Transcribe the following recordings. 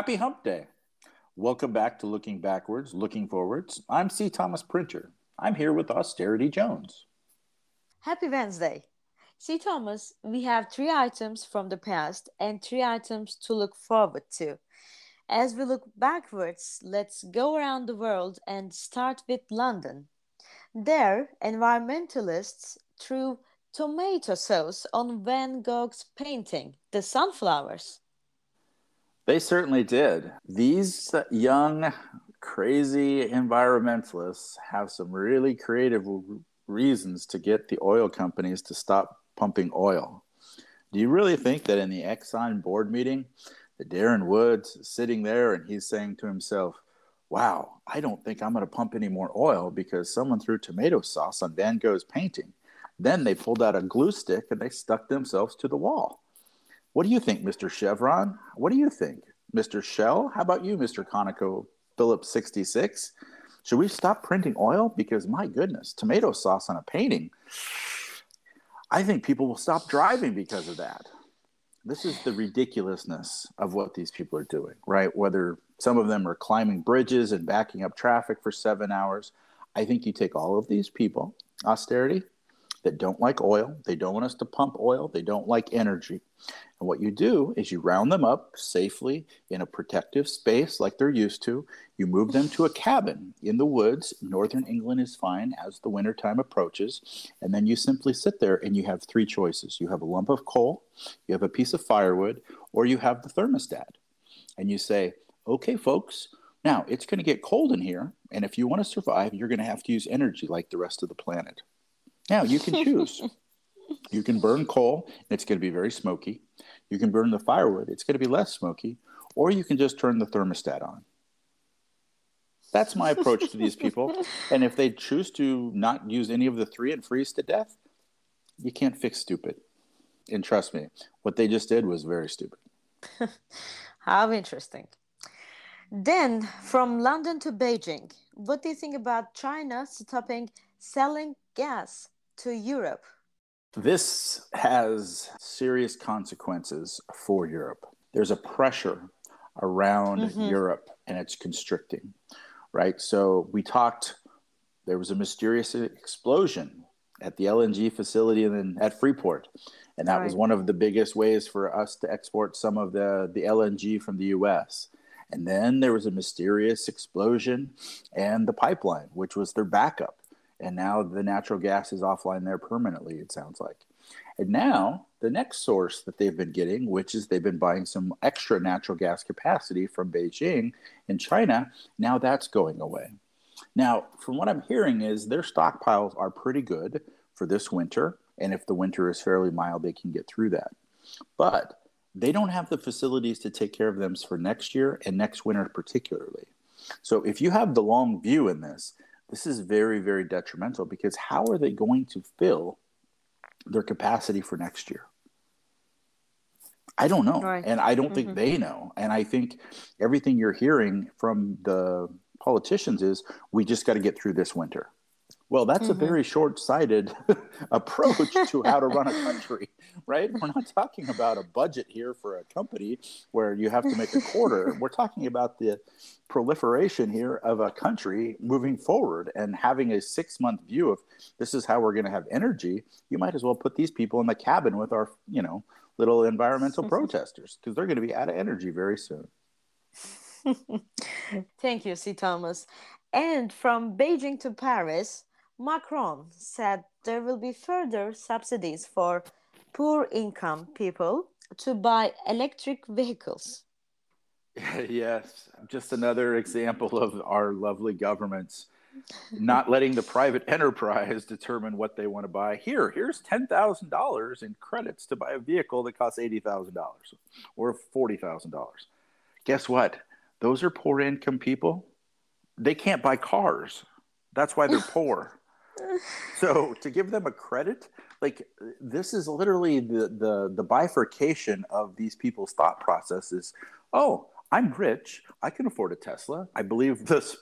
Happy Hump Day. Welcome back to Looking Backwards, Looking Forwards. I'm C. Thomas Printer. I'm here with Austerity Jones. Happy Wednesday. C. Thomas, we have three items from the past and three items to look forward to. As we look backwards, let's go around the world and start with London. There, environmentalists threw tomato sauce on Van Gogh's painting, The Sunflowers. They certainly did. These young, crazy environmentalists have some really creative reasons to get the oil companies to stop pumping oil. Do you really think that in the Exxon board meeting, that Darren Woods sitting there and he's saying to himself, Wow, I don't think I'm going to pump any more oil because someone threw tomato sauce on Van Gogh's painting. Then they pulled out a glue stick and they stuck themselves to the wall. What do you think, Mr. Chevron? What do you think, Mr. Shell? How about you, Mr. Conoco Phillips 66? Should we stop printing oil? Because my goodness, tomato sauce on a painting. I think people will stop driving because of that. This is the ridiculousness of what these people are doing, right? Whether some of them are climbing bridges and backing up traffic for seven hours. I think you take all of these people, austerity, that don't like oil. They don't want us to pump oil. They don't like energy. And what you do is you round them up safely in a protective space like they're used to. You move them to a cabin in the woods. Northern England is fine as the wintertime approaches. And then you simply sit there and you have three choices you have a lump of coal, you have a piece of firewood, or you have the thermostat. And you say, okay, folks, now it's going to get cold in here. And if you want to survive, you're going to have to use energy like the rest of the planet. Now you can choose. you can burn coal, and it's going to be very smoky. You can burn the firewood, it's going to be less smoky, or you can just turn the thermostat on. That's my approach to these people. And if they choose to not use any of the three and freeze to death, you can't fix stupid. And trust me, what they just did was very stupid. How interesting. Then, from London to Beijing, what do you think about China stopping selling gas to Europe? This has serious consequences for Europe. There's a pressure around mm-hmm. Europe and it's constricting, right? So we talked, there was a mysterious explosion at the LNG facility and then at Freeport. And that right. was one of the biggest ways for us to export some of the, the LNG from the US. And then there was a mysterious explosion and the pipeline, which was their backup and now the natural gas is offline there permanently it sounds like. And now the next source that they've been getting which is they've been buying some extra natural gas capacity from beijing in china now that's going away. Now from what i'm hearing is their stockpiles are pretty good for this winter and if the winter is fairly mild they can get through that. But they don't have the facilities to take care of them for next year and next winter particularly. So if you have the long view in this this is very, very detrimental because how are they going to fill their capacity for next year? I don't know. Right. And I don't mm-hmm. think they know. And I think everything you're hearing from the politicians is we just got to get through this winter. Well, that's mm-hmm. a very short sighted approach to how to run a country, right? We're not talking about a budget here for a company where you have to make a quarter. We're talking about the proliferation here of a country moving forward and having a six month view of this is how we're going to have energy. You might as well put these people in the cabin with our, you know, little environmental protesters because they're going to be out of energy very soon. Thank you, C. Thomas. And from Beijing to Paris, Macron said there will be further subsidies for poor income people to buy electric vehicles. yes, just another example of our lovely governments not letting the private enterprise determine what they want to buy. Here, here's $10,000 in credits to buy a vehicle that costs $80,000 or $40,000. Guess what? Those are poor income people. They can't buy cars. That's why they're poor so to give them a credit like this is literally the, the the bifurcation of these people's thought processes. Oh i'm rich. I can afford a tesla. I believe this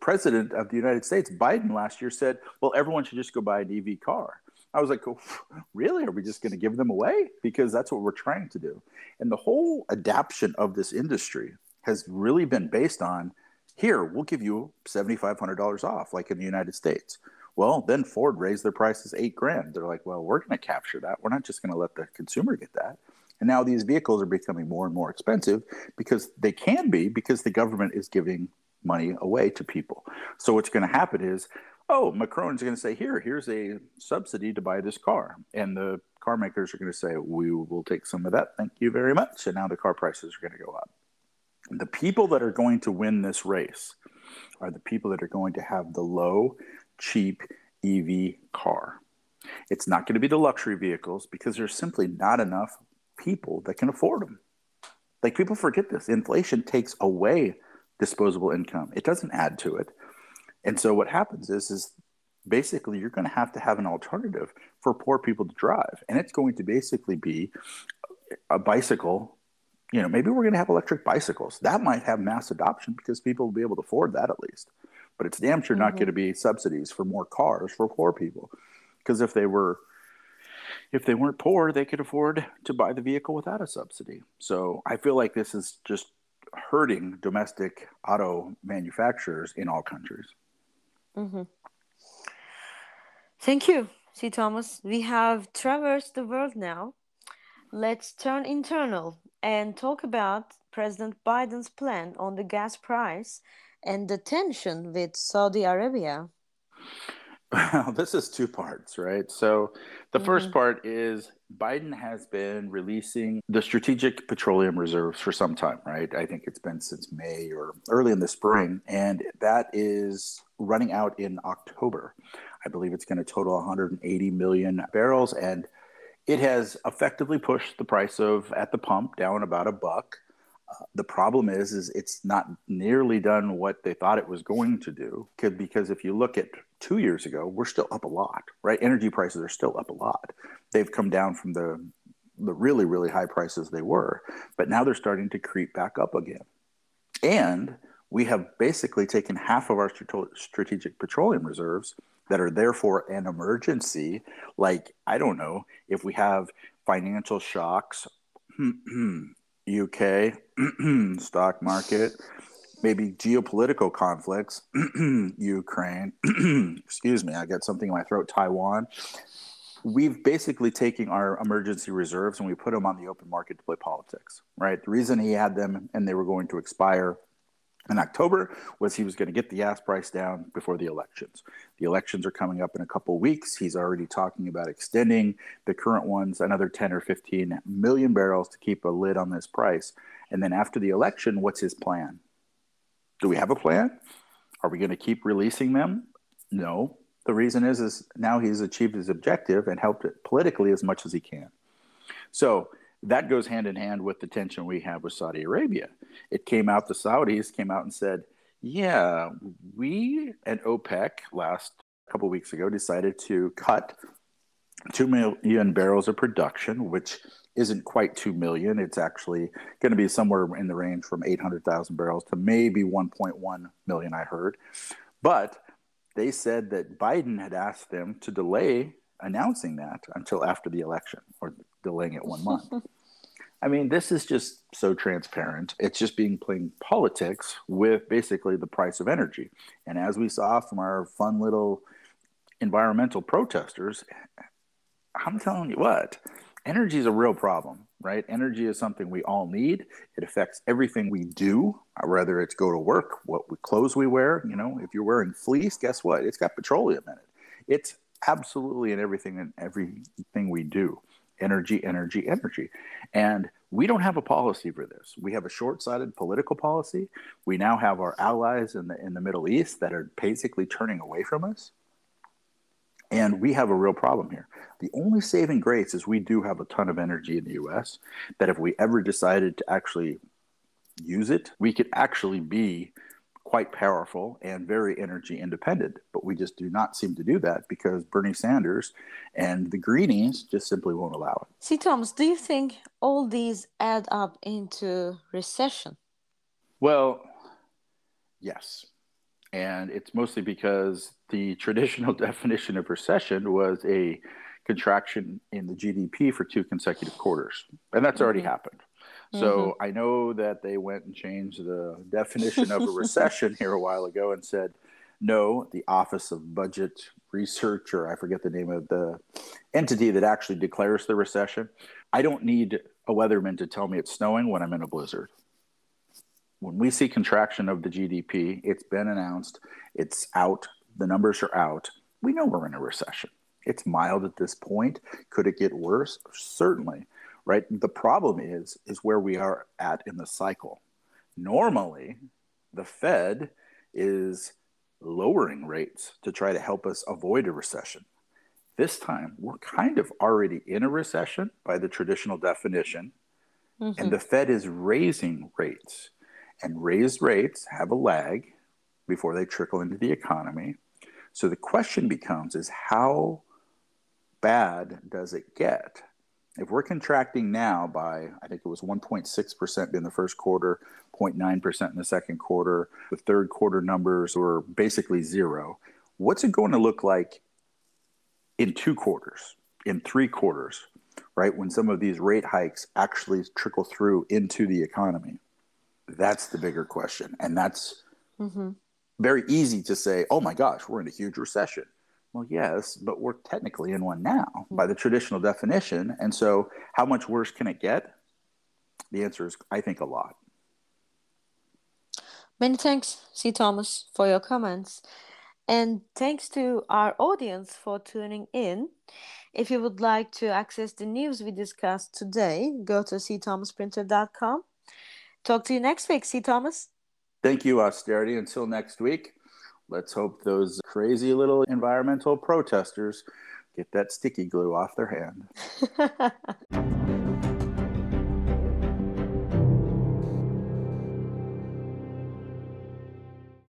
president of the united states biden last year said well everyone should just go buy an ev car. I was like oh, really? Are we just going to give them away? Because that's what we're trying to do. And the whole adaptation of this industry has really been based on here, we'll give you $7,500 off, like in the United States. Well, then Ford raised their prices eight grand. They're like, well, we're going to capture that. We're not just going to let the consumer get that. And now these vehicles are becoming more and more expensive because they can be because the government is giving money away to people. So what's going to happen is, oh, Macron's going to say, here, here's a subsidy to buy this car. And the car makers are going to say, we will take some of that. Thank you very much. And now the car prices are going to go up. The people that are going to win this race are the people that are going to have the low, cheap EV car. It's not going to be the luxury vehicles because there's simply not enough people that can afford them. Like people forget this. Inflation takes away disposable income. It doesn't add to it. And so what happens is is basically you're going to have to have an alternative for poor people to drive. And it's going to basically be a bicycle. You know, maybe we're going to have electric bicycles. That might have mass adoption because people will be able to afford that at least. But it's damn sure mm-hmm. not going to be subsidies for more cars for poor people. Because if they were if they weren't poor, they could afford to buy the vehicle without a subsidy. So I feel like this is just hurting domestic auto manufacturers in all countries. Mm-hmm. Thank you, C. Thomas. We have traversed the world now. Let's turn internal and talk about President Biden's plan on the gas price and the tension with Saudi Arabia. Well, this is two parts, right? So the mm-hmm. first part is Biden has been releasing the strategic petroleum reserves for some time, right? I think it's been since May or early in the spring, and that is running out in October. I believe it's going to total 180 million barrels, and it has effectively pushed the price of at the pump down about a buck the problem is, is it's not nearly done what they thought it was going to do. Because if you look at two years ago, we're still up a lot, right? Energy prices are still up a lot. They've come down from the the really really high prices they were, but now they're starting to creep back up again. And we have basically taken half of our strategic petroleum reserves that are there for an emergency. Like I don't know if we have financial shocks. Hmm, UK, stock market, maybe geopolitical conflicts, Ukraine, excuse me, I got something in my throat, Taiwan. We've basically taken our emergency reserves and we put them on the open market to play politics, right? The reason he had them and they were going to expire in October was he was going to get the gas price down before the elections. The elections are coming up in a couple weeks. He's already talking about extending the current ones another 10 or 15 million barrels to keep a lid on this price. And then after the election, what's his plan? Do we have a plan? Are we going to keep releasing them? No. The reason is is now he's achieved his objective and helped it politically as much as he can. So that goes hand in hand with the tension we have with Saudi Arabia. It came out, the Saudis came out and said, yeah, we at OPEC last couple weeks ago decided to cut 2 million barrels of production, which isn't quite 2 million. It's actually going to be somewhere in the range from 800,000 barrels to maybe 1.1 million, I heard. But they said that Biden had asked them to delay announcing that until after the election or delaying it one month. I mean, this is just so transparent. It's just being playing politics with basically the price of energy. And as we saw from our fun little environmental protesters, I'm telling you what, energy is a real problem, right? Energy is something we all need. It affects everything we do, uh, whether it's go to work, what clothes we wear. You know, if you're wearing fleece, guess what? It's got petroleum in it. It's absolutely in everything and everything we do energy, energy, energy. And we don't have a policy for this. We have a short-sighted political policy. We now have our allies in the in the Middle East that are basically turning away from us. And we have a real problem here. The only saving grace is we do have a ton of energy in the US that if we ever decided to actually use it, we could actually be quite powerful and very energy independent. But we just do not seem to do that because Bernie Sanders and the Greenies just simply won't allow it. C. Thomas, do you think all these add up into recession? Well, yes. And it's mostly because the traditional definition of recession was a contraction in the GDP for two consecutive quarters. And that's already mm-hmm. happened. So mm-hmm. I know that they went and changed the definition of a recession here a while ago and said, no, the Office of Budget Research, or I forget the name of the entity that actually declares the recession. I don't need a weatherman to tell me it's snowing when I'm in a blizzard. When we see contraction of the GDP, it's been announced, it's out, the numbers are out. We know we're in a recession. It's mild at this point. Could it get worse? Certainly right? The problem is is where we are at in the cycle. Normally, the Fed is lowering rates to try to help us avoid a recession. This time, we're kind of already in a recession by the traditional definition, mm-hmm. and the Fed is raising rates. And raised rates have a lag before they trickle into the economy. So the question becomes is how bad does it get? If we're contracting now by, I think it was 1.6% in the first quarter, 0.9% in the second quarter, the third quarter numbers were basically zero. What's it going to look like in two quarters, in three quarters, right? When some of these rate hikes actually trickle through into the economy? That's the bigger question. And that's mm-hmm. very easy to say, oh my gosh, we're in a huge recession. Well, yes, but we're technically in one now mm-hmm. by the traditional definition. And so, how much worse can it get? The answer is, I think, a lot. Many thanks, C. Thomas, for your comments. And thanks to our audience for tuning in. If you would like to access the news we discussed today, go to cthomasprinter.com. Talk to you next week, C. Thomas. Thank you, Austerity. Until next week. Let's hope those crazy little environmental protesters get that sticky glue off their hand.